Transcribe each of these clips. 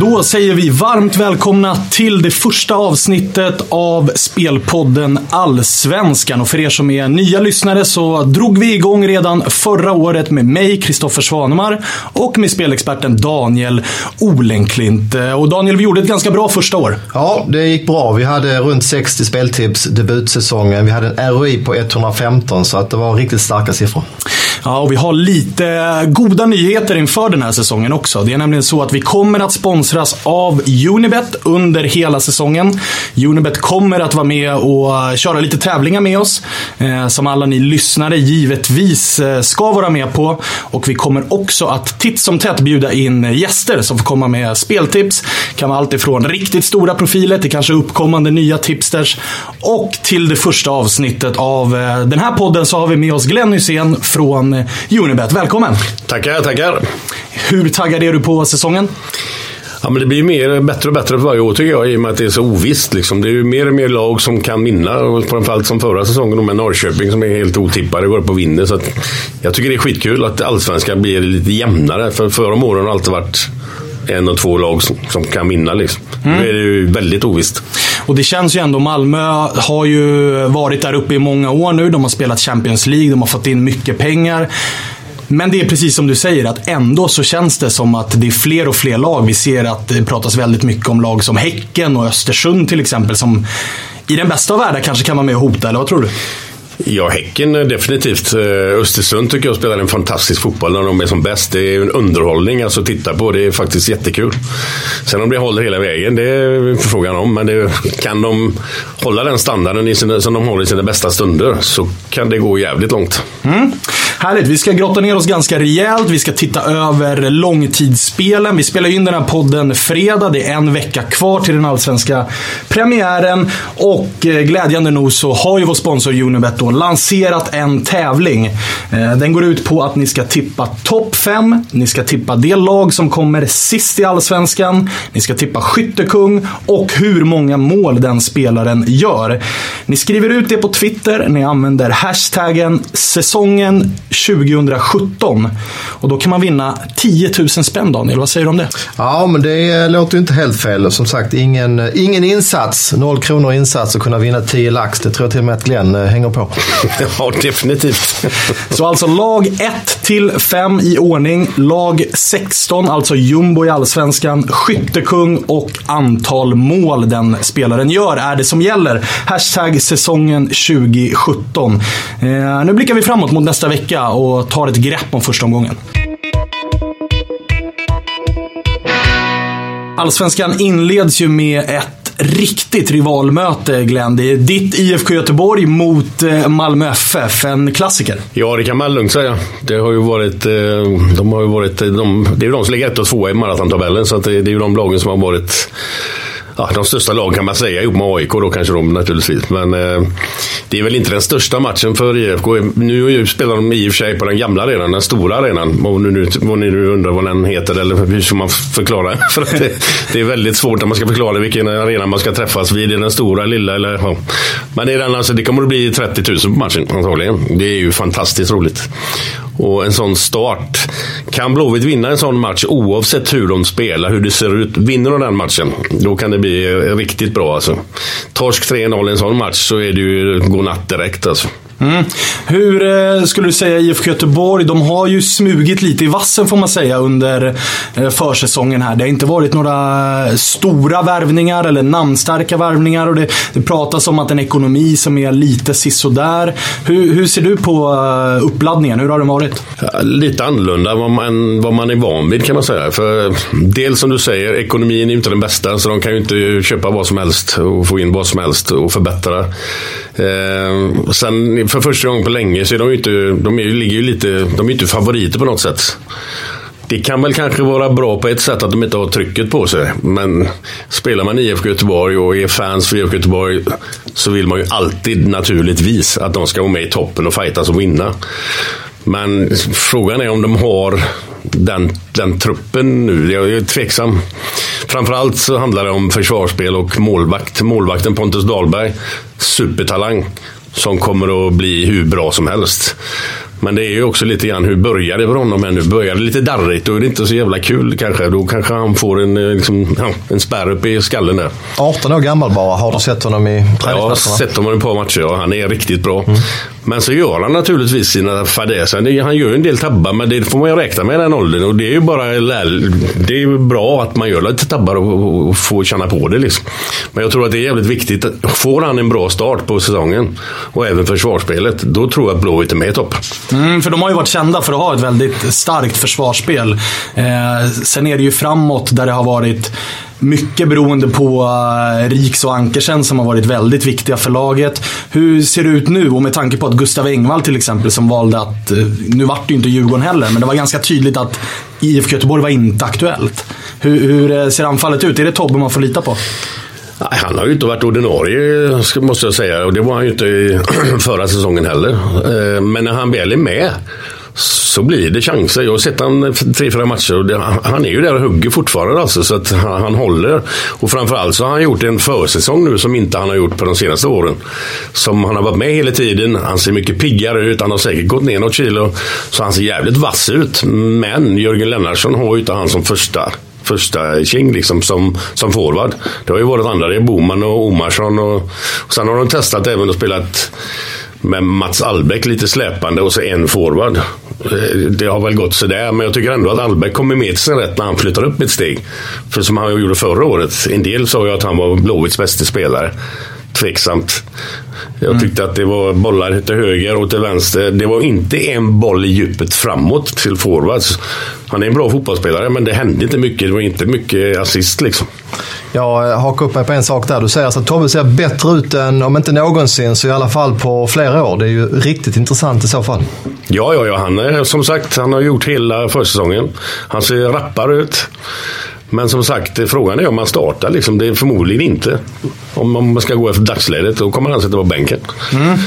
Då säger vi varmt välkomna till det första avsnittet av spelpodden Allsvenskan. Och för er som är nya lyssnare så drog vi igång redan förra året med mig, Kristoffer Svanemar, och med spelexperten Daniel Olenklint. Och Daniel, vi gjorde ett ganska bra första år. Ja, det gick bra. Vi hade runt 60 speltips debutsäsongen. Vi hade en ROI på 115, så att det var riktigt starka siffror. Ja, och vi har lite eh, goda nyheter inför den här säsongen också. Det är nämligen så att vi kommer att sponsras av Unibet under hela säsongen. Unibet kommer att vara med och eh, köra lite tävlingar med oss. Eh, som alla ni lyssnare givetvis eh, ska vara med på. Och vi kommer också att titt som tätt bjuda in gäster som får komma med speltips. Det kan vara allt ifrån riktigt stora profiler till kanske uppkommande nya tipsters. Och till det första avsnittet av den här podden så har vi med oss Glenn Hysén från Unibet. Välkommen! Tackar, tackar! Hur taggad är du på säsongen? Ja, men det blir mer, bättre och bättre för varje år tycker jag i och med att det är så ovisst. Liksom. Det är ju mer och mer lag som kan vinna. Och framförallt som förra säsongen med Norrköping som är helt otippade går upp och vinner. Så att jag tycker det är skitkul att allsvenskan blir lite jämnare. För förra om åren har det alltid varit en och två lag som, som kan vinna. Liksom. Mm. Nu är det ju väldigt ovisst. Och det känns ju ändå, Malmö har ju varit där uppe i många år nu. De har spelat Champions League, de har fått in mycket pengar. Men det är precis som du säger, att ändå så känns det som att det är fler och fler lag. Vi ser att det pratas väldigt mycket om lag som Häcken och Östersund till exempel, som i den bästa av världar kanske kan vara med och hota, eller vad tror du? Ja, Häcken definitivt. Eh, Östersund tycker jag spelar en fantastisk fotboll när de är som bäst. Det är en underhållning alltså att titta på. Det är faktiskt jättekul. Sen om det håller hela vägen, det är frågan om. Men det, kan de hålla den standarden sina, som de håller i sina bästa stunder så kan det gå jävligt långt. Mm. Härligt. Vi ska grotta ner oss ganska rejält. Vi ska titta över långtidsspelen. Vi spelar in den här podden fredag. Det är en vecka kvar till den allsvenska premiären. Och eh, glädjande nog så har ju vår sponsor Unibet då lanserat en tävling. Eh, den går ut på att ni ska tippa topp 5. Ni ska tippa det lag som kommer sist i Allsvenskan. Ni ska tippa skyttekung och hur många mål den spelaren gör. Ni skriver ut det på Twitter. Ni använder hashtaggen säsongen 2017. Och då kan man vinna 10 000 spänn Daniel. Vad säger du om det? Ja, men det eh, låter ju inte helt fel. Som sagt, ingen, eh, ingen insats. Noll kronor insats och kunna vinna 10 lax. Det tror jag till och med att Glenn hänger på. ja, definitivt. Så alltså lag 1 till 5 i ordning. Lag 16, alltså jumbo i Allsvenskan. Skyttekung och antal mål den spelaren gör är det som gäller. Hashtag säsongen 2017. Eh, nu blickar vi framåt mot nästa vecka och tar ett grepp om första omgången. Allsvenskan inleds ju med ett riktigt rivalmöte Glenn. Det är ditt IFK Göteborg mot eh, Malmö FF. En klassiker. Ja, det kan man lugnt säga. Det har ju varit, eh, de har ju varit, eh, de, det är ju de som ligger ett och tvåa i maratontabellen. Så det, det är ju de lagen som har varit ja, de största lagen kan man säga, ihop med AIK då kanske de naturligtvis. Men eh, det är väl inte den största matchen för IFK. Nu spelar de i och för sig på den gamla arenan, den stora arenan. Om ni nu, ni nu undrar vad den heter eller hur ska man förklara? för att det, det, är väldigt svårt när man ska förklara vilken arena man ska träffas vid. Är den stora, lilla eller? Ja. Men det, är den, alltså, det kommer att bli 30 000 på matchen antagligen. Det är ju fantastiskt roligt. Och en sån start. Kan Blåvitt vinna en sån match oavsett hur de spelar, hur det ser ut. Vinner de den matchen, då kan det bli eh, riktigt bra alltså. Torsk 3-0 i en sån match så är det ju godnatt direkt alltså. Mm. Hur eh, skulle du säga IFK Göteborg? De har ju smugit lite i vassen får man säga under eh, försäsongen här. Det har inte varit några stora värvningar eller namnstarka värvningar och det, det pratas om att en ekonomi som är lite sisådär. Hur, hur ser du på eh, uppladdningen? Hur har den varit? Lite annorlunda än vad man, vad man är van vid kan man säga. För dels som du säger, ekonomin är inte den bästa så de kan ju inte köpa vad som helst och få in vad som helst och förbättra. Eh, sen för första gången på länge så är de ju inte, de är, ligger ju lite, de är inte favoriter på något sätt. Det kan väl kanske vara bra på ett sätt att de inte har trycket på sig. Men spelar man IFK Göteborg och är fans för IFK Göteborg så vill man ju alltid naturligtvis att de ska vara med i toppen och fightas och vinna. Men frågan är om de har den, den truppen nu. Jag är tveksam. Framförallt så handlar det om försvarsspel och målvakt. Målvakten Pontus Dahlberg, supertalang som kommer att bli hur bra som helst. Men det är ju också lite grann hur börjar det för honom ännu? Börjar det lite darrigt då är det inte så jävla kul kanske. Då kanske han får en, eh, liksom, ja, en spärr upp i skallen där. 18 år gammal bara. Har du sett honom i Jag har sett honom i ett par matcher och han är riktigt bra. Mm. Men så gör han naturligtvis sina fadäser. Han gör ju en del tabbar, men det får man ju räkna med i den åldern. Och det är ju bara det är bra att man gör lite tabbar och, och får känna på det. Liksom. Men jag tror att det är jävligt viktigt. Får han en bra start på säsongen och även försvarsspelet, då tror jag att Blåvitt är med i topp. Mm, för de har ju varit kända för att ha ett väldigt starkt försvarsspel. Eh, sen är det ju framåt där det har varit mycket beroende på eh, Riks och Ankersen som har varit väldigt viktiga för laget. Hur ser det ut nu? Och med tanke på att Gustav Engvall till exempel som valde att, eh, nu vart det ju inte Djurgården heller, men det var ganska tydligt att IFK Göteborg var inte aktuellt. Hur, hur eh, ser anfallet ut? Är det Tobbe man får lita på? Nej, han har ju inte varit ordinarie, måste jag säga. Och det var han ju inte förra säsongen heller. Men när han väl är med så blir det chanser. Jag har sett han tre, fyra matcher och det, han är ju där och hugger fortfarande alltså, så att han, han, håller. Och framförallt så har han gjort en försäsong nu som inte han har gjort på de senaste åren. Som han har varit med hela tiden. Han ser mycket piggare ut. Han har säkert gått ner något kilo. Så han ser jävligt vass ut. Men Jörgen Lennartsson har ju inte han som första första king liksom som, som forward. Det har ju varit andra, det är Boman och Omarsson och, och sen har de testat även att spela med Mats Albeck lite släpande och så en forward. Eh, det har väl gått sådär, men jag tycker ändå att Albeck kommer med till sin rätt när han flyttar upp ett steg. För som han gjorde förra året. En del sa ju att han var Blåvitts bästa spelare. Tveksamt. Jag mm. tyckte att det var bollar till höger och till vänster. Det var inte en boll i djupet framåt till forwards. Han är en bra fotbollsspelare, men det hände inte mycket. Det var inte mycket assist liksom. Jag hakar upp mig på en sak där. Du säger alltså att Tobbe ser bättre ut än, om inte någonsin, så i alla fall på flera år. Det är ju riktigt intressant i så fall. Ja, ja, ja. Han är, som sagt, han har gjort hela försäsongen. Han ser rappare ut. Men som sagt, frågan är om han startar. Liksom. Det är förmodligen inte. Om man ska gå efter dagsläget, då kommer han sitta på bänken. Mm.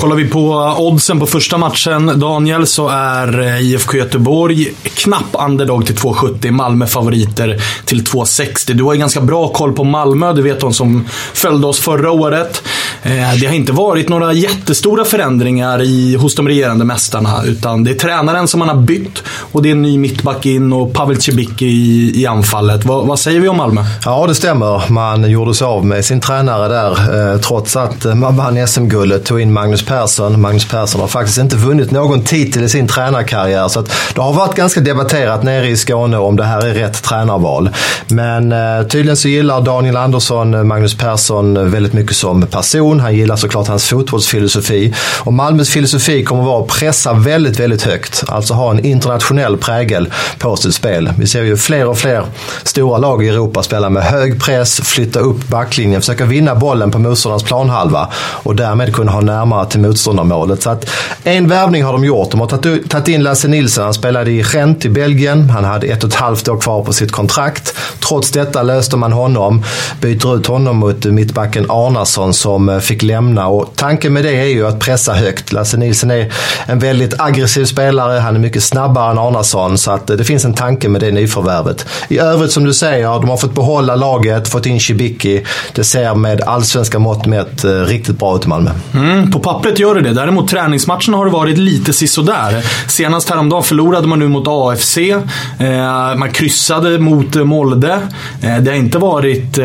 Kollar vi på oddsen på första matchen, Daniel, så är eh, IFK Göteborg knapp underdog till 2,70. Malmö favoriter till 2,60. Du har ju ganska bra koll på Malmö, du vet de som följde oss förra året. Eh, det har inte varit några jättestora förändringar i, hos de regerande mästarna, utan det är tränaren som man har bytt och det är en ny mittback in och Pavel Cibicki i, i anfallet. Va, vad säger vi om Malmö? Ja, det stämmer. Man gjorde sig av med sin tränare där, eh, trots att eh, man vann SM-guldet, tog in Magnus Persson. Magnus Persson har faktiskt inte vunnit någon titel i sin tränarkarriär. Så det har varit ganska debatterat nere i Skåne om det här är rätt tränarval. Men eh, tydligen så gillar Daniel Andersson eh, Magnus Persson väldigt mycket som person. Han gillar såklart hans fotbollsfilosofi. Och Malmös filosofi kommer att vara att pressa väldigt, väldigt högt. Alltså ha en internationell prägel på sitt spel. Vi ser ju fler och fler stora lag i Europa spela med hög press, flytta upp backlinjen, försöka vinna bollen på motståndarens planhalva och därmed kunna ha närmare till motståndarmålet. Så att en värvning har de gjort. De har tagit in Lasse Nilsson. Han spelade i Gent i Belgien. Han hade ett och ett halvt år kvar på sitt kontrakt. Trots detta löste man honom. Byter ut honom mot mittbacken Arnason som eh, fick lämna. Och tanken med det är ju att pressa högt. Lasse Nilsson är en väldigt aggressiv spelare. Han är mycket snabbare än Arnason. Så att eh, det finns en tanke med det nyförvärvet. I övrigt som du säger, de har fått behålla laget, fått in Cibicki. Det ser med allsvenska mått mätt eh, riktigt bra ut i Malmö. Mm, på pappret gör det det. Däremot träningsmatcherna har det varit lite sisådär. Senast häromdagen förlorade man nu mot AFC. Eh, man kryssade mot Molde. Det har inte varit...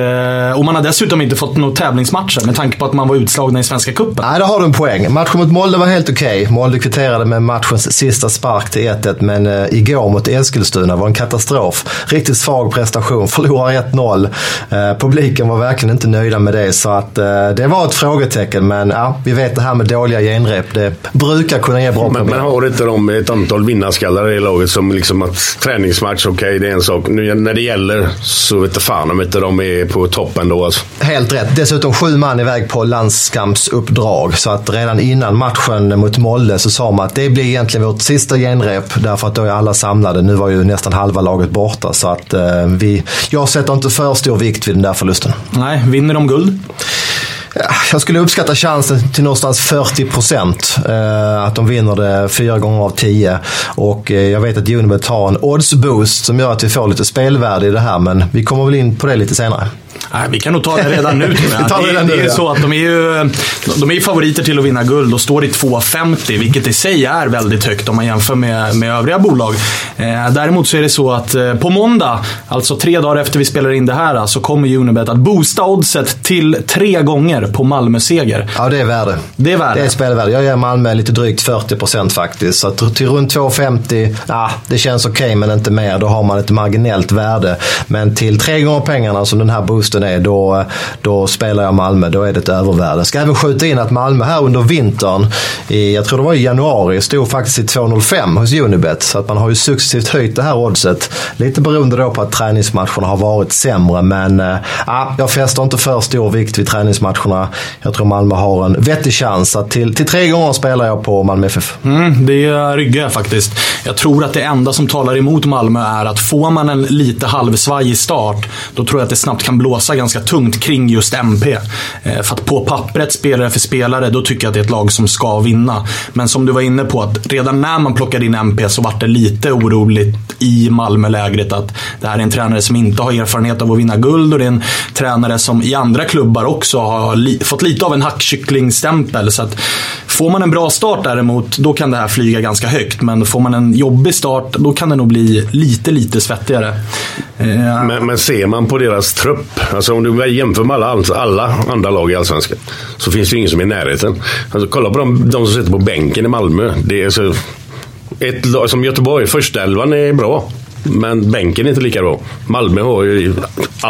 Och man har dessutom inte fått några tävlingsmatcher med tanke på att man var utslagna i Svenska Cupen. Nej, det har du en poäng. Matchen mot Molde var helt okej. Okay. Molde kvitterade med matchens sista spark till 1-1, men eh, igår mot Eskilstuna var en katastrof. Riktigt svag prestation. Förlorar 1-0. Eh, publiken var verkligen inte nöjda med det, så att eh, det var ett frågetecken. Men ja, vi vet det här med dåliga genrep. Det brukar kunna ge bra problem. Men, men har inte de ett antal vinnarskallar i laget som liksom att träningsmatch, okej okay, det är en sak. Nu, när det gäller så vet fan om inte de är på toppen då alltså. Helt rätt. Dessutom sju man iväg på landskampsuppdrag. Så att redan innan matchen mot Molle så sa man att det blir egentligen vårt sista genrep. Därför att då är alla samlade. Nu var ju nästan halva laget borta. Så att eh, vi, jag sätter inte för stor vikt vid den där förlusten. Nej, vinner de guld? Jag skulle uppskatta chansen till någonstans 40 procent. Eh, att de vinner det fyra gånger av tio. Och eh, jag vet att Unibet har en odds-boost som gör att vi får lite spelvärde i det här. Men vi kommer väl in på det lite senare. Nej, vi kan nog ta det redan nu tror jag. Det det, är så att de är ju de är favoriter till att vinna guld och står i 2,50 vilket i sig är väldigt högt om man jämför med, med övriga bolag. Eh, däremot så är det så att eh, på måndag, alltså tre dagar efter vi spelar in det här, så kommer Unibet att boosta oddset till tre gånger på Malmö-seger. Ja, det är värde. Det är värde. Det är spelvärde. Jag ger Malmö lite drygt 40% faktiskt. Så till runt 2,50, ja, det känns okej men inte mer. Då har man ett marginellt värde. Men till tre gånger pengarna som den här boosten är, då, då spelar jag Malmö. Då är det ett övervärde. Ska även skjuta in att Malmö här under vintern, i, jag tror det var i januari, stod faktiskt i 2,05 hos Unibet. Så att man har ju successivt höjt det här oddset. Lite beroende då på att träningsmatcherna har varit sämre. Men äh, jag fäster inte för stor vikt vid träningsmatcherna. Jag tror Malmö har en vettig chans. Att till, till tre gånger spelar jag på Malmö FF. Mm, det eh, ryggar jag faktiskt. Jag tror att det enda som talar emot Malmö är att får man en lite halvsvajig start, då tror jag att det snabbt kan blåsa ganska tungt kring just MP. Eh, för att på pappret, spelare för spelare, då tycker jag att det är ett lag som ska vinna. Men som du var inne på, att redan när man plockade in MP så var det lite oroligt i Malmölägret att det här är en tränare som inte har erfarenhet av att vinna guld och det är en tränare som i andra klubbar också har li fått lite av en hackkycklingstämpel. Så att får man en bra start däremot, då kan det här flyga ganska högt. Men får man en jobbig start, då kan det nog bli lite, lite svettigare. Ja. Men, men ser man på deras trupp, alltså om du jämför med alla, alltså alla andra lag i Allsvenskan, så finns det ingen som är i närheten. Alltså, kolla på de, de som sitter på bänken i Malmö. Det är så, ett lag som Göteborg, första elvan är bra. Men bänken är inte lika bra. Malmö har ju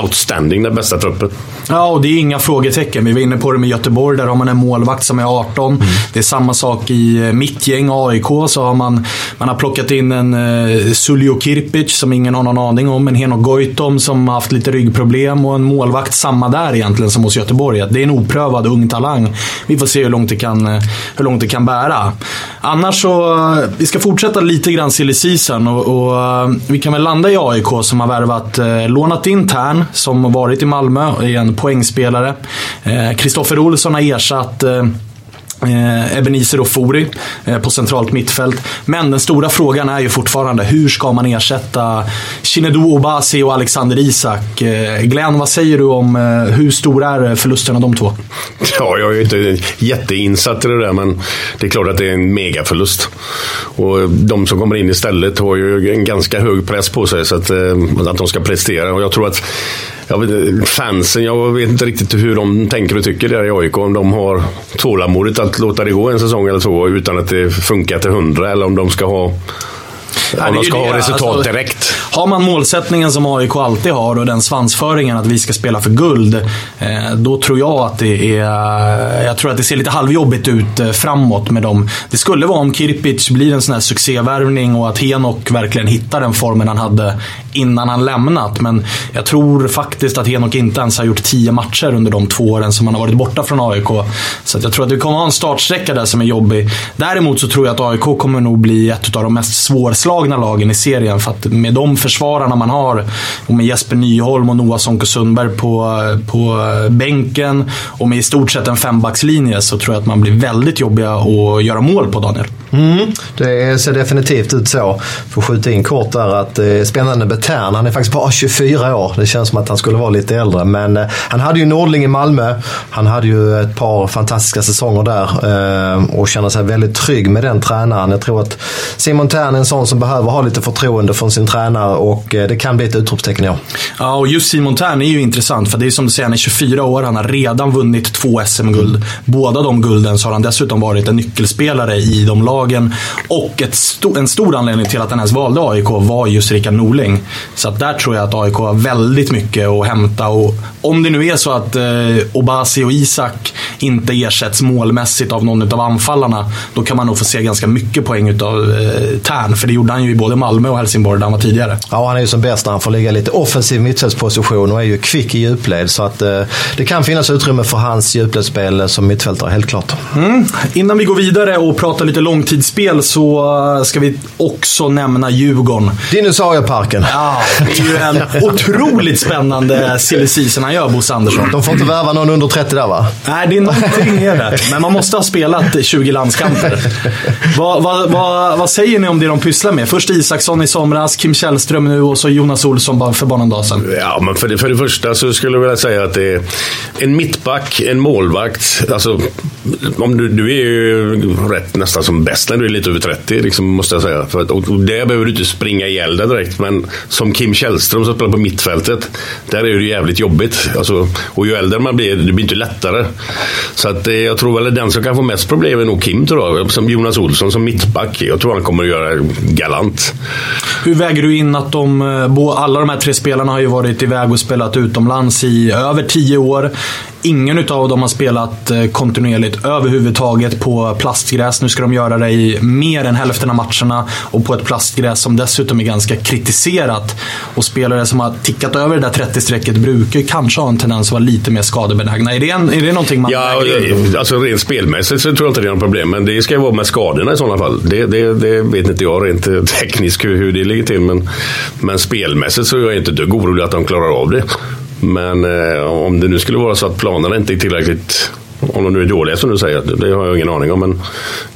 outstanding den bästa truppen. Ja, och det är inga frågetecken. Vi var inne på det med Göteborg. Där har man en målvakt som är 18. Det är samma sak i eh, mitt gäng, AIK. Så har man, man har plockat in en uh, Suljo Kirpic som ingen har någon aning om. En Henok Goitom som har haft lite ryggproblem. Och en målvakt samma där egentligen som hos Göteborg. Det är en oprövad ung talang. Vi får se hur långt det kan, eh, hur långt det kan bära. Annars så, eh, vi ska fortsätta lite grann silly season. Och, och, eh, vi kan väl landa i AIK som har värvat, eh, lånat in Tern som har varit i Malmö är en poängspelare. Eh, Kristoffer Olsson har ersatt eh, Eh, Ebenezer Ofori eh, på centralt mittfält. Men den stora frågan är ju fortfarande hur ska man ersätta Chinedu Obasi och Alexander Isak? Eh, Glenn, vad säger du om eh, hur stora är förlusterna de två? Ja, jag är ju inte jätteinsatt i det där, men det är klart att det är en megaförlust. Och de som kommer in istället har ju en ganska hög press på sig så att, eh, att de ska prestera. Och jag tror att jag vet, fansen, jag vet inte riktigt hur de tänker och tycker där i AIK. Om de har tålamodet att låta det gå en säsong eller två utan att det funkar till hundra eller om de ska ha om de ska ha resultat Alltså, direkt. Har man målsättningen som AIK alltid har och den svansföringen att vi ska spela för guld. Eh, då tror jag att det är... Jag tror att det ser lite halvjobbigt ut eh, framåt med dem. Det skulle vara om Kirpic blir en sån här succévärvning och att Henok verkligen hittar den formen han hade innan han lämnat. Men jag tror faktiskt att Henok inte ens har gjort tio matcher under de två åren som han har varit borta från AIK. Så att jag tror att vi kommer ha en startsträcka där som är jobbig. Däremot så tror jag att AIK kommer nog bli ett av de mest svårslagna lagen i serien. För att med de försvararna man har, och med Jesper Nyholm och Noah Sonko Sundberg på, på bänken och med i stort sett en fembackslinje så tror jag att man blir väldigt jobbiga att göra mål på, Daniel. Mm, det ser definitivt ut så. Får skjuta in kort där att det är spännande med Tern. Han är faktiskt bara 24 år. Det känns som att han skulle vara lite äldre. Men eh, han hade ju Nordling i Malmö. Han hade ju ett par fantastiska säsonger där eh, och känner sig väldigt trygg med den tränaren. Jag tror att Simon Tern är en sån som behöver ha lite förtroende från sin tränare och eh, det kan bli ett utropstecken i år. Ja, och just Simon Tern är ju intressant. För det är som du säger, han är 24 år. Han har redan vunnit två SM-guld. Båda de gulden så har han dessutom varit en nyckelspelare i de lagen. Och ett en stor anledning till att han ens valde AIK var just Rickard Norling. Så att där tror jag att AIK har väldigt mycket att hämta. Och om det nu är så att eh, Obasi och Isak inte ersätts målmässigt av någon av anfallarna. Då kan man nog få se ganska mycket poäng utav eh, Tern. För det gjorde han ju i både Malmö och Helsingborg där han var tidigare. Ja, han är ju som bäst när han får ligga lite offensiv mittfältsposition och är ju kvick i djupled. Så att eh, det kan finnas utrymme för hans djupledsspel som mittfältare, helt klart. Mm. Innan vi går vidare och pratar lite långtidsspel så ska vi också nämna Djurgården. Dinosaurieparken. Ja, det är ju en otroligt spännande silly season han gör, Bosse Andersson. De får inte värva någon under 30 där va? Nej, det är någonting det. Men man måste ha spelat 20 landskamper. vad, vad, vad, vad säger ni om det de pysslar med? Först Isaksson i somras, Kim Källström Källström nu och så Jonas Olsson för bara någon dag sedan. Ja, men för det, för det första så skulle jag vilja säga att det är en mittback, en målvakt. Alltså, om du, du är ju rätt nästan som bäst när du är lite över 30, liksom, måste jag säga. För att, och där behöver du inte springa ihjäl dig direkt. Men som Kim Källström som spelar på mittfältet, där är det jävligt jobbigt. Alltså, och ju äldre man blir, det blir inte lättare. Så att, eh, jag tror väl den som kan få mest problem är nog Kim, tror jag. Som Jonas Olsson som mittback. Jag tror han kommer att göra galant. Hur väger du in att de, eh, alla de här tre spelarna har ju varit iväg och spelat utomlands i över tio år. Ingen utav dem har spelat eh, kontinuerligt överhuvudtaget på plastgräs. Nu ska de göra det i mer än hälften av matcherna och på ett plastgräs som dessutom är ganska kritiserat. Och spelare som har tickat över det där 30-strecket brukar kanske ha en tendens att vara lite mer skadebenägna. Är det, en, är det någonting man Ja, alltså rent spelmässigt så tror jag inte det är något problem. Men det ska ju vara med skadorna i sådana fall. Det, det, det vet inte jag rent tekniskt hur, hur det ligger till. Men, men spelmässigt så är jag inte dugg orolig att de klarar av det. Men eh, om det nu skulle vara så att planerna inte är tillräckligt om de nu är dåliga som du säger, det har jag ingen aning om. Men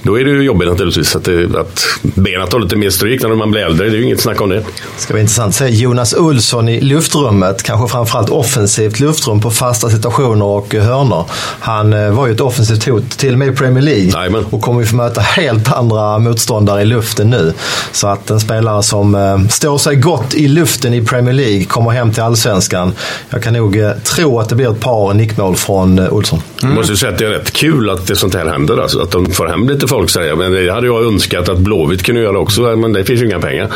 då är det ju jobbigt naturligtvis att, det, att benen tar lite mer stryk när man blir äldre. Det är ju inget snack om det. Det ska bli intressant att se Jonas Olsson i luftrummet. Kanske framförallt offensivt luftrum på fasta situationer och hörnor. Han eh, var ju ett offensivt hot till och med i Premier League. Amen. Och kommer ju få möta helt andra motståndare i luften nu. Så att en spelare som eh, står sig gott i luften i Premier League kommer hem till Allsvenskan. Jag kan nog eh, tro att det blir ett par nickmål från Olsson. Mm måste säga att det är rätt kul att det sånt här händer. Alltså, att de får hem lite folk säger Men det hade jag önskat att Blåvitt kunde göra också. Men det finns ju inga pengar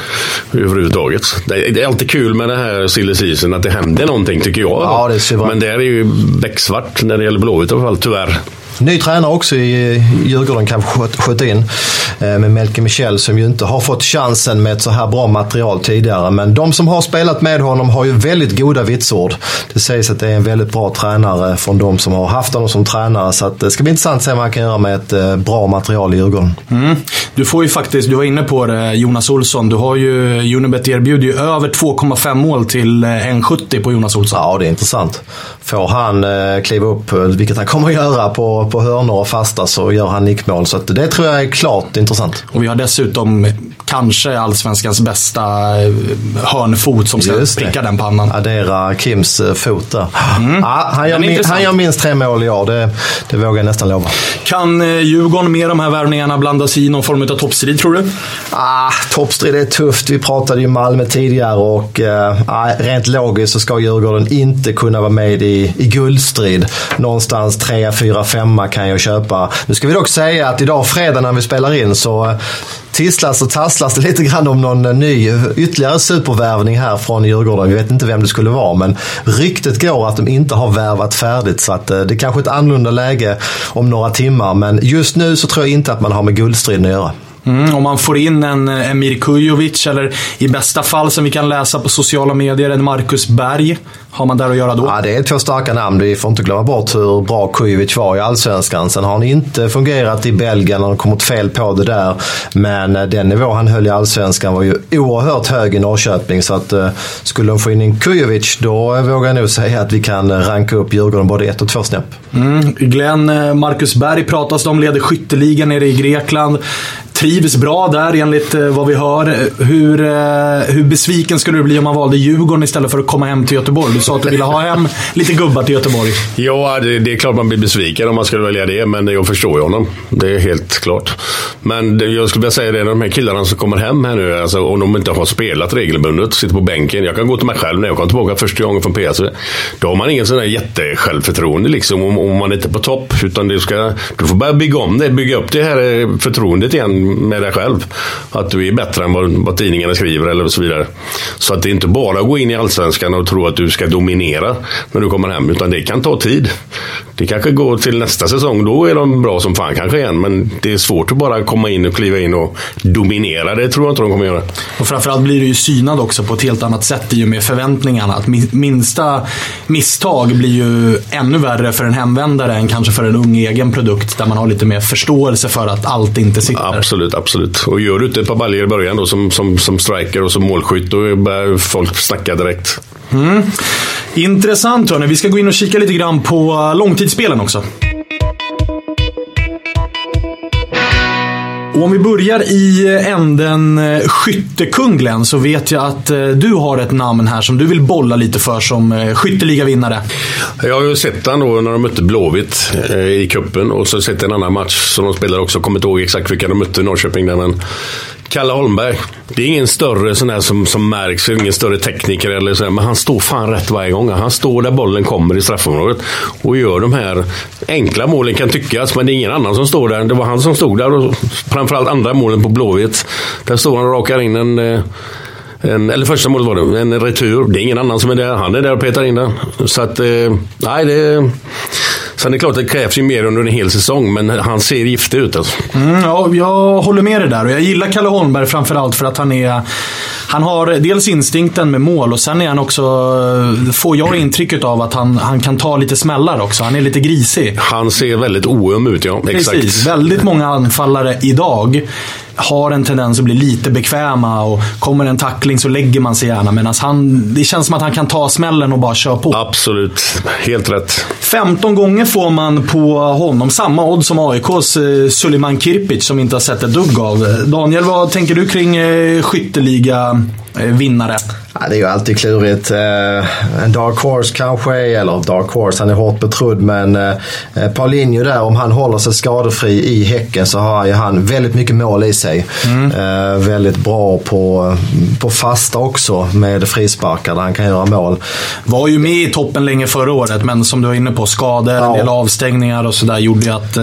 överhuvudtaget. Det är alltid kul med det här silly season, att det händer någonting tycker jag. Ja, det men det är ju becksvart när det gäller Blåvitt i alla fall, tyvärr. Ny tränare också i eh, Djurgården kanske sköt in. Eh, med Melke Michel som ju inte har fått chansen med ett så här bra material tidigare. Men de som har spelat med honom har ju väldigt goda vitsord. Det sägs att det är en väldigt bra tränare från de som har haft honom som tränare. Så det eh, ska bli intressant att se vad han kan göra med ett bra material i Djurgården. Mm. Du får ju faktiskt, du var inne på det Jonas Olsson. Du har ju, Unibet erbjuder ju över 2,5 mål till 1,70 eh, på Jonas Olsson. Ja, det är intressant. Får han kliva upp, vilket han kommer att göra på på, hörnor och fasta så gör han nickmål. Så det tror jag är klart intressant. Och vi har dessutom kanske allsvenskans bästa eh, hörnfot som ska pricka den pannan. Addera Kims eh, fot där. Mm. Ja, han, gör min, han gör minst tre mål i år, det, det vågar jag nästan lova. Kan eh, Djurgården med de här värvningarna blanda sig i någon form av toppstrid, tror du? Ah, toppstrid är tufft. Vi pratade ju Malmö tidigare och ah, rent logiskt så ska Djurgården inte kunna vara med i, i guldstrid. Någonstans 3, 4, 5 kan jag köpa. Nu ska vi dock säga att idag fredag när vi spelar in så tisslas och tasslas det lite grann om någon eh, ny ytterligare supervärvning här från Djurgården. Vi vet inte vem det skulle vara men ryktet går att de inte har värvat färdigt så att eh, det är kanske är ett annorlunda läge om några timmar men just nu så tror jag inte att man har med guldstriden att göra. Mm, om man får in en eh, Emir Kujovic eller i bästa fall som vi kan läsa på sociala medier, en Marcus Berg har man där att göra då? Ja, det är två starka namn. Vi får inte glömma bort hur bra Kujovic var i Allsvenskan. Sen har han inte fungerat i Belgien, han har kommit fel på det där. Men eh, den nivå han höll i Allsvenskan var ju oerhört hög i Norrköping. Så att uh, skulle de få in en Kujovic, då vågar jag nog säga att vi kan ranka upp Djurgården både ett och två snäpp. Mm. Glenn, eh, Marcus Berg pratas det om, leder skytteligan nere i Grekland trivs bra där enligt eh, vad vi hör. Hur, eh, hur besviken skulle du bli om man valde Djurgården istället för att komma hem till Göteborg? Du sa att du ville ha hem lite gubbar till Göteborg. Ja, det, det, är klart man blir besviken om man skulle välja det, men jag förstår ju honom. Det är helt klart. Men det, jag skulle vilja säga det, de här killarna som kommer hem här nu, alltså, om de inte har spelat regelbundet, sitter på bänken. Jag kan gå till mig själv när jag kom tillbaka första gången från PSV. Då har man ingen sån där jättesjälvförtroende liksom, om, om man inte är på topp. Utan du, ska, du får börja bygga om det, bygga upp det här eh, förtroendet igen med dig själv. Att du är bättre än vad, vad tidningarna skriver eller så vidare. Så att det är inte bara att gå in i Allsvenskan och tro att du ska dominera när du kommer hem. Utan det kan ta tid. Det kanske går till nästa säsong. Då är de bra som fan kanske igen. Men det är svårt att bara komma in och kliva in och dominera. Det tror jag inte de kommer göra. Och framförallt blir du ju synad också på ett helt annat sätt i och med förväntningarna. Att minsta misstag blir ju ännu värre för en hemvändare än kanske för en ung egen produkt. Där man har lite mer förståelse för att allt inte sitter. Absolut, absolut. Och gör du inte ett par baljor i början då som, som, som striker och som målskytt, då börjar folk snacka direkt. Mm. Intressant hörni. Vi ska gå in och kika lite grann på långtidsspelen också. Och om vi börjar i eh, änden eh, skyttekunglen skyttekung Glenn, så vet jag att eh, du har ett namn här som du vill bolla lite för som skytteligavinnare. Jag har ju sett han då när de mötte Blåvitt i kuppen och så sett en annan match som de spelade också. Kommer inte ihåg exakt vilka de mötte i Norrköping där, men Kalle Holmberg. Det är ingen större sån där som, som märks, ingen större tekniker eller så, men han står fan rätt varje gång. Han står där bollen kommer i straffområdet och gör de här enkla målen kan tyckas, men det är ingen annan som står där. Det var han som stod där och framförallt andra målen på Blåvitt. Där står han och rakar in en eh, en, eller första målet var det, en retur. Det är ingen annan som är där. Han är där och petar in den. Så att, eh, nej det... Sen är det klart det krävs ju mer under en hel säsong, men han ser giftig ut alltså. Mm, ja, jag håller med dig där och jag gillar Kalle Holmberg framförallt för att han är han har dels instinkten med mål och sen är han också, får jag intrycket av att han, han kan ta lite smällar också. Han är lite grisig. Han ser väldigt oöm ut, ja. Precis. Exakt. Väldigt många anfallare idag har en tendens att bli lite bekväma och kommer en tackling så lägger man sig gärna. Medan han, det känns som att han kan ta smällen och bara köra på. Absolut, helt rätt. 15 gånger får man på honom samma odds som AIKs eh, Suleiman Kirpic som vi inte har sett ett dugg av. Daniel, vad tänker du kring eh, skytteliga eh, vinnare? Ja, det är ju alltid klurigt. Eh, en dark horse kanske, eller dark horse, han är hårt betrodd. Men eh, Paulinho där, om han håller sig skadefri i Häcken så har ju han väldigt mycket mål i sig. Mm. Eh, väldigt bra på, på fasta också med frisparkar där han kan göra mål. Var ju med i toppen länge förra året, men som du var inne på, skador, ja. en del avstängningar och sådär gjorde ju att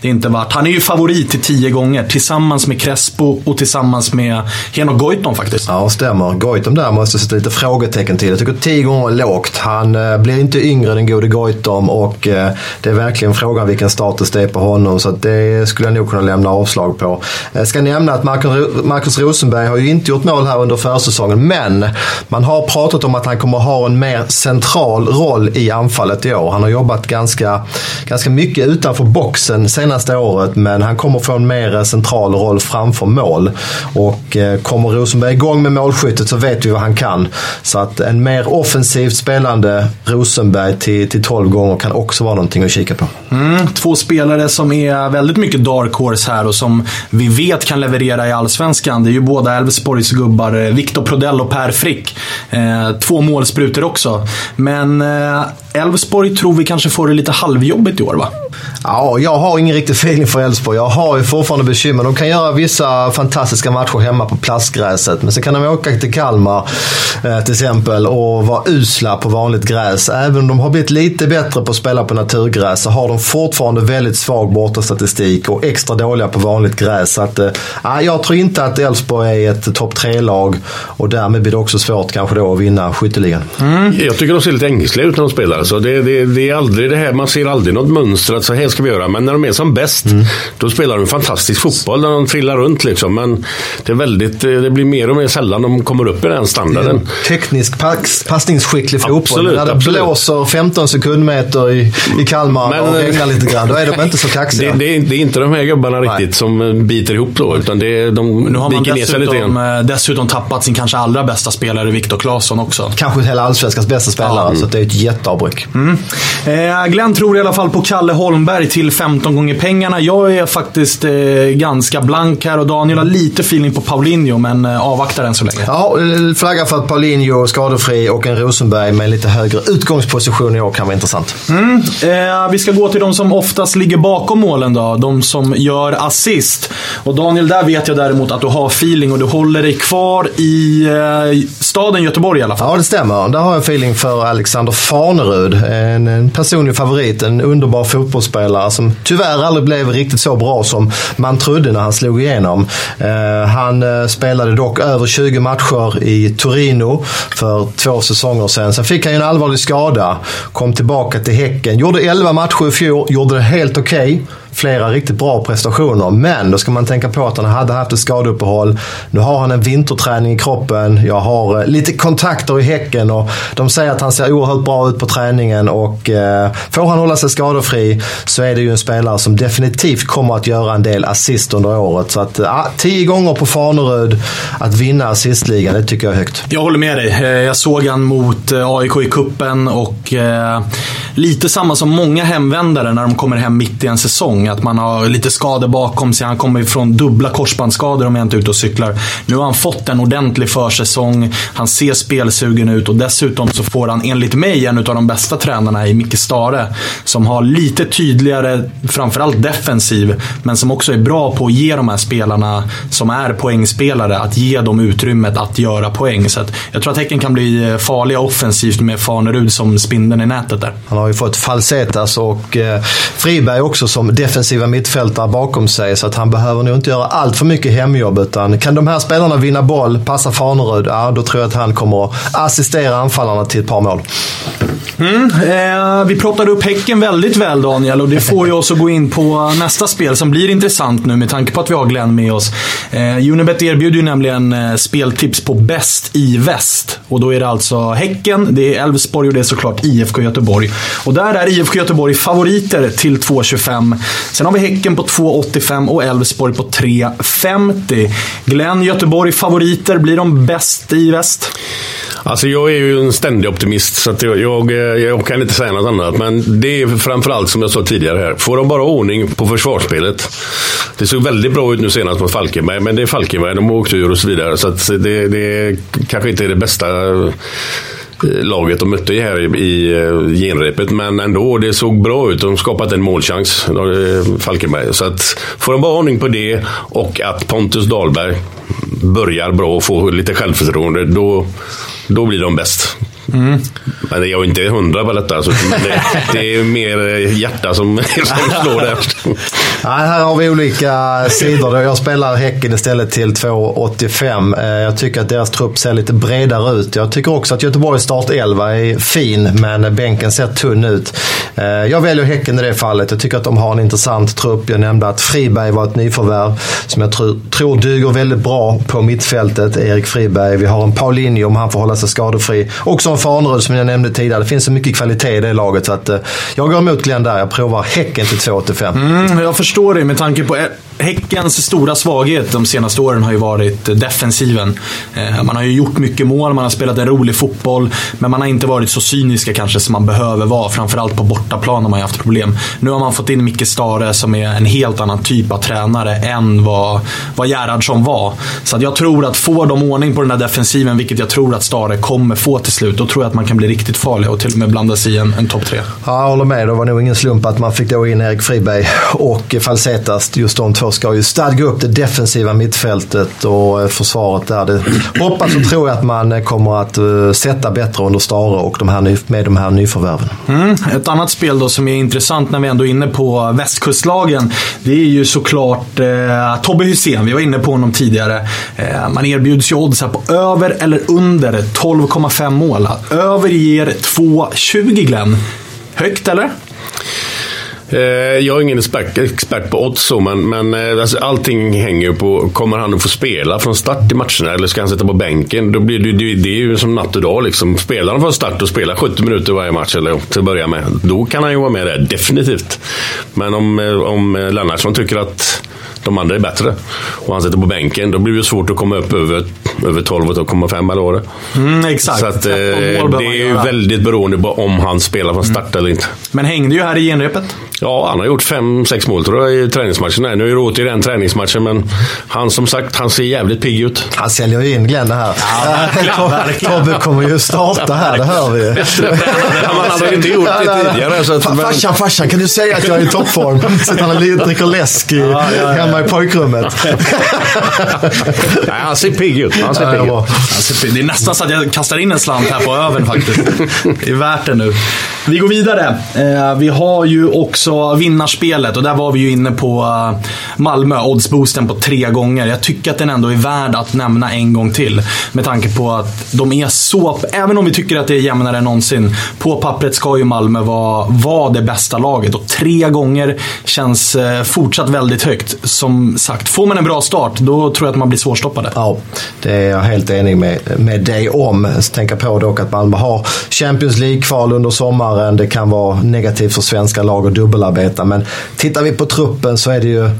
det inte vart. Han är ju favorit till tio gånger, tillsammans med Crespo och tillsammans med Henok Goitom faktiskt. Ja, stämmer. Goitom där måste sätta lite frågetecken till. Jag tycker 10 gånger är lågt. Han eh, blir inte yngre än gode Goitom och eh, det är verkligen frågan vilken status det är på honom. Så det skulle jag nog kunna lämna avslag på. Jag ska nämna att Markus Rosenberg har ju inte gjort mål här under försäsongen. Men man har pratat om att han kommer ha en mer central roll i anfallet i år. Han har jobbat ganska, ganska mycket utanför boxen senaste året. Men han kommer få en mer eh, central roll framför mål. Och eh, kommer Rosenberg igång med målskyttet så vet vi vad han kan. Så att en mer offensivt spelande Rosenberg till, till 12 gånger kan också vara någonting att kika på. Mm, två spelare som är väldigt mycket dark horse här och som vi vet kan leverera i Allsvenskan. Det är ju båda Elfsborgs gubbar, eh, Viktor Prodell och Per Frick. Eh, två målsprutor också. Men eh, Elfsborg tror vi kanske får det lite halvjobbigt i år va? Ja, jag har ingen riktig feeling för Elfsborg. Jag har ju fortfarande bekymmer. De kan göra vissa fantastiska matcher hemma på plastgräset. Men sen kan de åka till Kalmar eh, till exempel och vara usla på vanligt gräs. Även om de har blivit lite bättre på att spela på naturgräs så har de fortfarande väldigt svag bortastatistik och extra dåliga på vanligt gräs. Så att, eh, jag tror inte att Elfsborg är ett topp tre-lag och därmed blir det också svårt kanske då att vinna skytteligan. Mm. Jag tycker de ser lite ängsliga ut när de spelar. Så det, det, det, är aldrig det här, man ser aldrig något mönster att så här ska vi göra. Men när de är som bäst, mm. då spelar de fantastisk fotboll när de trillar runt. Liksom. Men det, är väldigt, det blir mer och mer sällan de kommer upp i den standarden. Teknisk pass, passningsskicklig fotboll. Absolut, när det absolut. blåser 15 sekundmeter i, i Kalmar men, och regnar lite grann, då är de inte så kaxiga. Det, det, är, det är inte de här gubbarna Nej. riktigt som biter ihop då. Utan det de nu har man dessutom, eh, dessutom tappat sin kanske allra bästa spelare, Viktor Claesson också. Kanske hela allsvenskans bästa spelare, ja. så det är ett jätteavbräck. Mm. Eh, Glenn tror i alla fall på Kalle Holmberg till 15 gånger pengarna. Jag är faktiskt eh, ganska blank här och Daniel har lite feeling på Paulinho, men eh, avvaktar än så länge. Ja, flagga för att Paulinho är skadefri och en Rosenberg med lite högre utgångsposition i år kan vara intressant. Mm. Eh, vi ska gå till de som oftast ligger bakom målen då. De som gör assist. Och Daniel, där vet jag däremot att du har feeling och du håller dig kvar i eh, staden Göteborg i alla fall. Ja, det stämmer. Där har jag feeling för Alexander Farnerud. En, en personlig favorit, en underbar fotbollsspelare som tyvärr aldrig blev riktigt så bra som man trodde när han slog igenom. Eh, han eh, spelade dock över 20 matcher i Torino för två säsonger sedan. Sen fick han en allvarlig skada, kom tillbaka till Häcken, gjorde 11 matcher i fjol, gjorde det helt okej. Okay flera riktigt bra prestationer. Men då ska man tänka på att han hade haft ett skadeuppehåll. Nu har han en vinterträning i kroppen. Jag har eh, lite kontakter i Häcken och de säger att han ser oerhört bra ut på träningen. Och eh, får han hålla sig skadefri så är det ju en spelare som definitivt kommer att göra en del assist under året. Så att eh, tio gånger på Fanerud att vinna assistligan, det tycker jag är högt. Jag håller med dig. Eh, jag såg han mot eh, AIK i kuppen och eh, lite samma som många hemvändare när de kommer hem mitt i en säsong. Att man har lite skador bakom sig. Han kommer ifrån dubbla korsbandsskador om jag inte är ute och cyklar. Nu har han fått en ordentlig försäsong. Han ser spelsugen ut och dessutom så får han enligt mig en av de bästa tränarna i Micke Stare. Som har lite tydligare, framförallt defensiv, men som också är bra på att ge de här spelarna som är poängspelare, att ge dem utrymmet att göra poäng. Så jag tror att Häcken kan bli eh, farliga offensivt med Farnerud som spindeln i nätet där. Han har ju fått Falsetas och eh, Friberg också som defensiv defensiva mittfältare bakom sig, så att han behöver nog inte göra allt för mycket hemjobb. Utan kan de här spelarna vinna boll, passa Farnerud, ja, då tror jag att han kommer att assistera anfallarna till ett par mål. Mm, eh, vi plottade upp Häcken väldigt väl Daniel och det får ju oss att gå in på nästa spel som blir intressant nu med tanke på att vi har Glenn med oss. Eh, Unibet erbjuder ju nämligen eh, speltips på bäst i väst. Och då är det alltså Häcken, det är Elfsborg och det är såklart IFK Göteborg. Och där är IFK Göteborg favoriter till 2,25. Sen har vi Häcken på 2,85 och Elfsborg på 3,50. Glenn, Göteborg favoriter, blir de bäst i väst? Alltså jag är ju en ständig optimist så att jag, jag, Eh, jag, kan inte säga något annat. Men det är framförallt som jag sa tidigare här. Får de bara ordning på försvarsspelet. Det såg väldigt bra ut nu senast mot Falkenberg, men det är Falkenberg, de har åkt ur och så vidare. Så att det, det kanske inte är det bästa eh, laget de mötte här i eh, genrepet. Men ändå, det såg bra ut. De skapat en målchans, Falkenberg. Så att får de bara ordning på det och att Pontus Dahlberg börjar bra och får lite självförtroende, då, då blir de bäst. Mm. Men jag är inte hundra på detta. Så det, det, är mer hjärta som, som slår där. Ja, här har vi olika sidor. Jag spelar Häcken istället till 2,85. Eh, jag tycker att deras trupp ser lite bredare ut. Jag tycker också att Göteborgs startelva är fin, men bänken ser tunn ut. Eh, jag väljer Häcken i det fallet. Jag tycker att de har en intressant trupp. Jag nämnde att Friberg var ett nyförvärv som jag tror, tror duger väldigt bra på mittfältet. Erik Friberg. Vi har en Paulinho om han får hålla sig skadefri. Också en Farnerud som jag nämnde tidigare. Det finns så mycket kvalitet i det laget så att eh, jag går emot Glenn där. Jag provar Häcken till 2,85. Mm, jag förstår det med tanke på Häckens stora svaghet de senaste åren har ju varit defensiven. Eh, man har ju gjort mycket mål, man har spelat en rolig fotboll, men man har inte varit så cyniska kanske som man behöver vara. Framförallt på bortaplan har man haft problem. Nu har man fått in Micke Stare som är en helt annan typ av tränare än vad, vad Gerhardsson var. Så jag tror att får de ordning på den här defensiven, vilket jag tror att Stare kommer få till slut, då tror jag att man kan bli riktigt farlig och till och med blanda sig i en, en topp tre. Ja, jag håller med. Det var nog ingen slump att man fick då in Erik Friberg och Falsetas, just de två två ska ju stadga upp det defensiva mittfältet och eh, försvaret där. Det hoppas och tror jag att man eh, kommer att eh, sätta bättre under Stare och de här med de här nyförvärven. Mm. Ett annat spel då som är intressant när vi ändå är inne på västkustlagen. Det är ju såklart eh, Tobbe Hysén. Vi var inne på honom tidigare. Eh, man erbjuds ju odds här på över eller under 12,5 mål. Över ger 2,20 Glenn. Högt eller? Eh, jag är ingen expert, på odds men, men eh, alltså, allting hänger på, kommer han att få spela från start i matcherna eller ska han sitta på bänken? Då blir det, det, det är ju som natt och dag. Liksom. Spelar han från start och spelar 70 minuter varje match, eller till att börja med, då kan han ju vara med där, definitivt. Men om, eh, om Lennartsson tycker att de andra är bättre och han sitter på bänken, då blir det svårt att komma upp över, över 12,5 eller vad det mm, Exakt. Så att, eh, det är ju väldigt beroende på om han spelar från start mm. eller inte. Men hängde ju här i genrepet. Ja, han har gjort fem, sex mål tror jag i träningsmatcherna. Nu är det återigen träningsmatchen, men han som sagt, han ser jävligt pigg ut. Han säljer ju in Glenn det här. Ja, Tobbe kommer ju starta här, det hör vi. han hade inte gjort det tidigare. Så att, farsan, farsan, kan du säga att jag är i toppform? Sitter han och dricker läsk i, ja, ja, hemma i pojkrummet. Nej, han ser pigg ut. Han ser pigg ut. Det är nästan så att jag kastar in en slant här på övern faktiskt. Det är värt det nu. Vi går vidare. Eh, vi har ju också vinnarspelet och där var vi ju inne på eh, Malmö, oddsboosten på tre gånger. Jag tycker att den ändå är värd att nämna en gång till. Med tanke på att de är så, även om vi tycker att det är jämnare än någonsin, på pappret ska ju Malmö vara, vara det bästa laget. Och tre gånger känns eh, fortsatt väldigt högt. Som sagt, får man en bra start, då tror jag att man blir svårstoppade. Ja, det är jag helt enig med, med dig om. Tänka på dock att Malmö har Champions League-kval under sommaren. Det kan vara negativt för svenska lag att dubbelarbeta. Men tittar vi på truppen så är det ju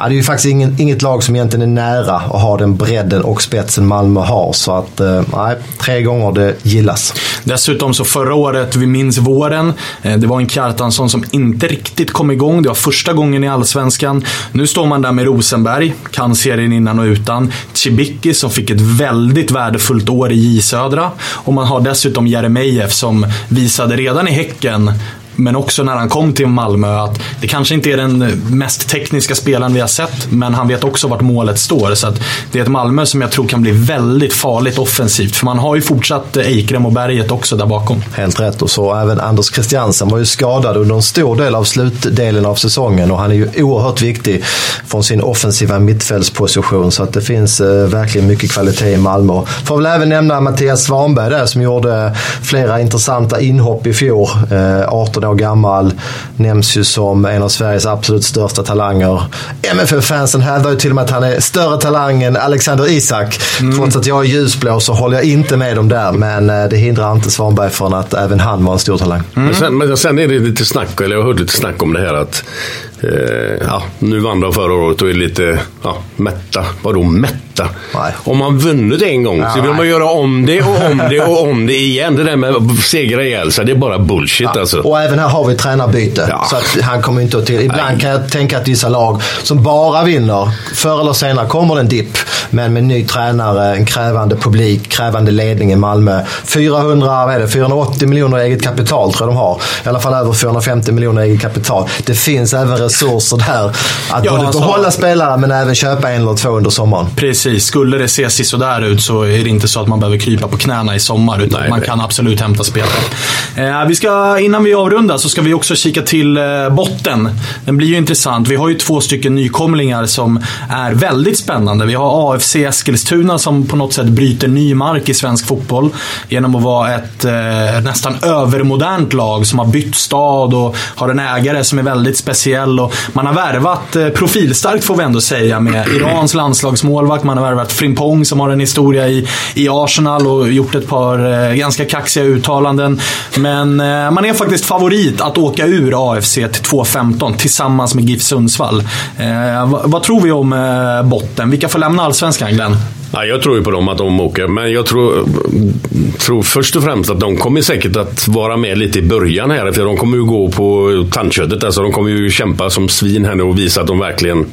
ja, det är ju faktiskt ingen, inget lag som egentligen är nära att ha den bredden och spetsen Malmö har. Så att, eh, nej, tre gånger det gillas. Dessutom så förra året, vi minns våren, eh, det var en Kjartansson som inte riktigt kom igång. Det var första gången i Allsvenskan. Nu står man där med Rosenberg, kan serien innan och utan. Cibicki som fick ett väldigt värdefullt år i J Södra. Och man har dessutom Jeremejeff som visade redan i Häcken men också när han kom till Malmö att det kanske inte är den mest tekniska spelaren vi har sett, men han vet också vart målet står. Så det är ett Malmö som jag tror kan bli väldigt farligt offensivt. För man har ju fortsatt Eikrem och Berget också där bakom. Helt rätt. Och så även Anders Christiansen var ju skadad under en stor del av slutdelen av säsongen och han är ju oerhört viktig från sin offensiva mittfältsposition. Så att det finns eh, verkligen mycket kvalitet i Malmö. Får väl även nämna Mattias Svanberg där som gjorde flera intressanta inhopp i fjol. Eh, 18 år gammal. Nämns ju som en av Sveriges absolut största talanger. MFF-fansen hävdar ju till och med att han är större talang än Alexander Isak. Mm. Trots att jag är ljusblå så håller jag inte med dem där. Men eh, det hindrar inte Svanberg från att även han var en stor talang. Mm. Men, sen, men sen är det lite snack, eller jag har hört lite snack om det här att eh, ja, nu vann de förra året och är lite ja, mätta. Vadå mätta? Nej. Om man vunnit en gång ja, så vill nej. man göra om det och om det och om det igen. Det där med att segra ihjäl sig, det är bara bullshit ja. alltså. Och även här har vi tränarbyte. Ja. Så att han kommer inte att till. Ibland nej. kan jag tänka att vissa lag som bara vinner, förr eller senare kommer det en dipp. Men med ny tränare, en krävande publik, krävande ledning i Malmö. 400, vad är det, 480 miljoner eget kapital tror jag de har. I alla fall över 450 miljoner eget kapital. Det finns även resurser där. Att ja, både alltså, behålla spelare men även köpa en eller två under sommaren. Precis. Skulle det se sådär ut så är det inte så att man behöver krypa på knäna i sommar. Utan nej, man nej. kan absolut hämta spelare. Eh, vi ska, innan vi avrundar så ska vi också kika till eh, botten. Den blir ju intressant. Vi har ju två stycken nykomlingar som är väldigt spännande. Vi har AFC Eskilstuna som på något sätt bryter ny mark i svensk fotboll. Genom att vara ett eh, nästan övermodernt lag som har bytt stad och har en ägare som är väldigt speciell. Och man har värvat eh, profilstarkt får vi ändå säga med Irans landslagsmålvakt. Man har värvat Frimpong som har en historia i, i Arsenal och gjort ett par eh, ganska kaxiga uttalanden. Men eh, man är faktiskt favorit att åka ur AFC till 2.15 tillsammans med GIF Sundsvall. Eh, vad, tror vi om eh, botten? Vilka får lämna Allsvenskan, Glenn? Ja, jag tror ju på dem att de åker, men jag tror, tror först och främst att de kommer säkert att vara med lite i början här. För de kommer ju gå på tandköttet. Alltså, de kommer ju kämpa som svin här nu och visa att de verkligen...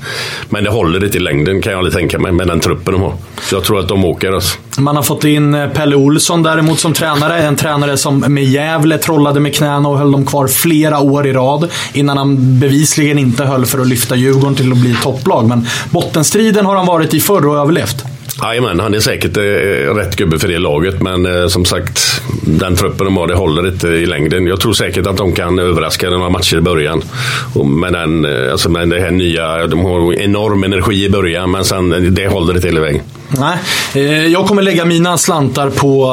Men det håller inte i längden kan jag aldrig tänka mig med den truppen de har. Så jag tror att de åker. Alltså. Man har fått in eh, Pelle Olsson däremot som tränare. En tränare som med Gävle trollade med knäna och höll dem kvar flera år i rad. Innan han bevisligen inte höll för att lyfta Djurgården till att bli topplag. Men bottenstriden har han varit i förr och överlevt. Jajamän, han är säkert eh, rätt gubbe för det laget. Men eh, som sagt, den truppen de har, det håller inte i längden. Jag tror säkert att de kan överraska några matcher i början. Och med, den, eh, alltså med det här nya, de har enorm energi i början, men sen det håller inte hela vägen. Nej, eh, jag kommer lägga mina slantar på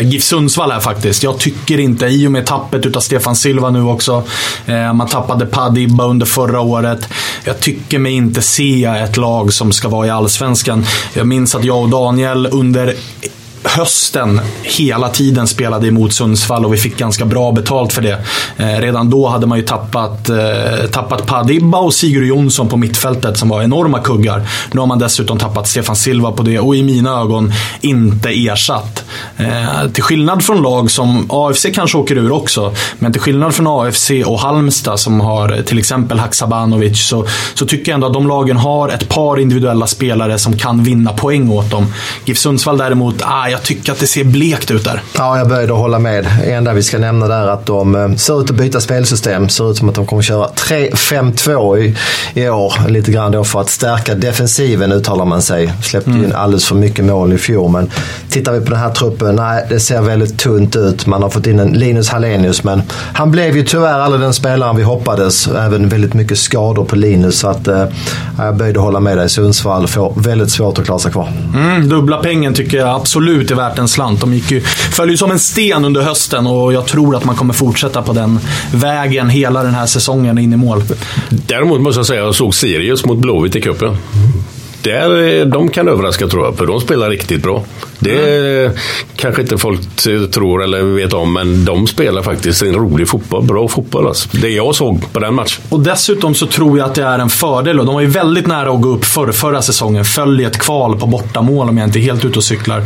eh, GIF Sundsvall här faktiskt. Jag tycker inte, i och med tappet utav Stefan Silva nu också. Eh, man tappade Padibba under förra året. Jag tycker mig inte se ett lag som ska vara i Allsvenskan. Jag minns att jag och Daniel under hösten hela tiden spelade emot Sundsvall och vi fick ganska bra betalt för det. Eh, redan då hade man ju tappat, eh, tappat Padibba och Sigurd Jonsson på mittfältet som var enorma kuggar. Nu har man dessutom tappat Stefan Silva på det och i mina ögon inte ersatt. Eh, till skillnad från lag som AFC kanske åker ur också, men till skillnad från AFC och Halmstad som har till exempel Haksabanovic så, så tycker jag ändå att de lagen har ett par individuella spelare som kan vinna poäng åt dem. GIF Sundsvall däremot, ah, jag tycker att det ser blekt ut där. Ja, jag började hålla med. Det enda vi ska nämna där är att de eh, ser ut att byta spelsystem. Ser ut som att de kommer köra 3-5-2 i, i år. Lite grann då för att stärka defensiven uttalar man sig. Släppte mm. in alldeles för mycket mål i fjol. Men tittar vi på den här truppen, nej det ser väldigt tunt ut. Man har fått in en Linus Hallenius men han blev ju tyvärr aldrig den spelaren vi hoppades. Även väldigt mycket skador på Linus. Så att, eh, jag böjde hålla med dig. Sundsvall får väldigt svårt att klara sig kvar. Mm, dubbla pengen tycker jag absolut är värt en slant. De gick ju, föll ju som en sten under hösten och jag tror att man kommer fortsätta på den vägen hela den här säsongen in i mål. Däremot måste jag säga att jag såg Sirius mot Blåvitt i cupen där, de kan överraska tror jag, för de spelar riktigt bra. Det mm. kanske inte folk tror eller vet om, men de spelar faktiskt en rolig fotboll. Bra fotboll alltså. Det jag såg på den matchen. Och dessutom så tror jag att det är en fördel. Och de var ju väldigt nära att gå upp för, förra säsongen. Föll i ett kval på bortamål om jag inte är helt ute och cyklar.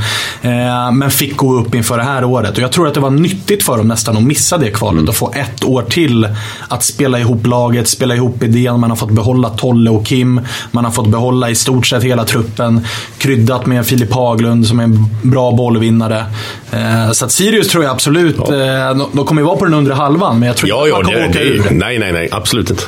Eh, men fick gå upp inför det här året. Och jag tror att det var nyttigt för dem nästan att missa det kvalet. Mm. Och få ett år till att spela ihop laget, spela ihop idén. Man har fått behålla Tolle och Kim. Man har fått behålla i stort sett hela truppen. Kryddat med Filip Haglund som är en bra bollvinnare. Eh, så att Sirius tror jag absolut, ja. Eh, de kommer ju vara på den undre halvan, men jag tror ja, inte ja, man kommer det, åka ur. Nej, nej, nej. Absolut inte.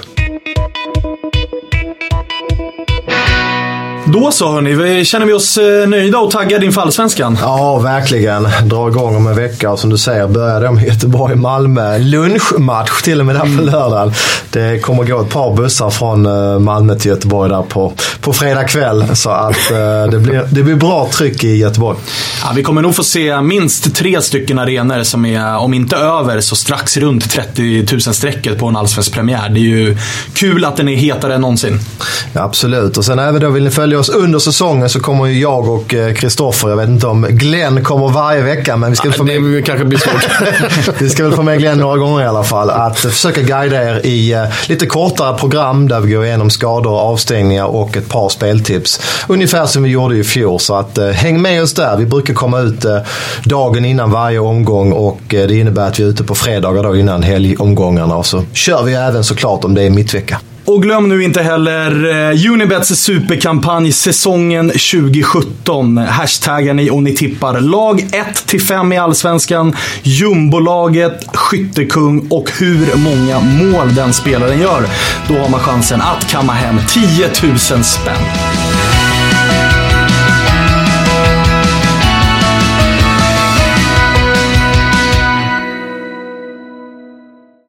Då så hörni, känner vi oss eh, nöjda och taggade inför Allsvenskan? Ja, verkligen. Dra igång om en vecka och som du säger börjar det med Göteborg-Malmö. Lunchmatch till och med där på mm. lördagen. Det kommer gå ett par bussar från eh, Malmö till Göteborg där på, på fredag kväll. Så att eh, det blir, det blir bra tryck i Göteborg. Ja, vi kommer nog få se minst tre stycken arenor som är, om inte över, så strax runt 30 000-strecket på en allsvensk premiär. Det är ju kul att den är hetare än någonsin. Ja, absolut. Och sen även då vill ni följa oss under säsongen så kommer ju jag och eh, Kristoffer, jag vet inte om Glenn kommer varje vecka, men vi ska ja, få med... Det kanske blir svårt. vi ska väl få med Glenn några gånger i alla fall. Att försöka guida er i uh, lite kortare program där vi går igenom skador, avstängningar och ett par speltips. Ungefär som vi gjorde i fjol. Så att uh, häng med oss där. Vi brukar komma ut dagen innan varje omgång och det innebär att vi är ute på fredagar då innan helgomgångarna. Och så kör vi även såklart om det är mittvecka. Och glöm nu inte heller eh, Unibets superkampanj säsongen 2017. Hashtaggar ni och ni tippar lag 1-5 i Allsvenskan, jumbolaget, skyttekung och hur många mål den spelaren gör. Då har man chansen att kamma hem 10 000 spänn.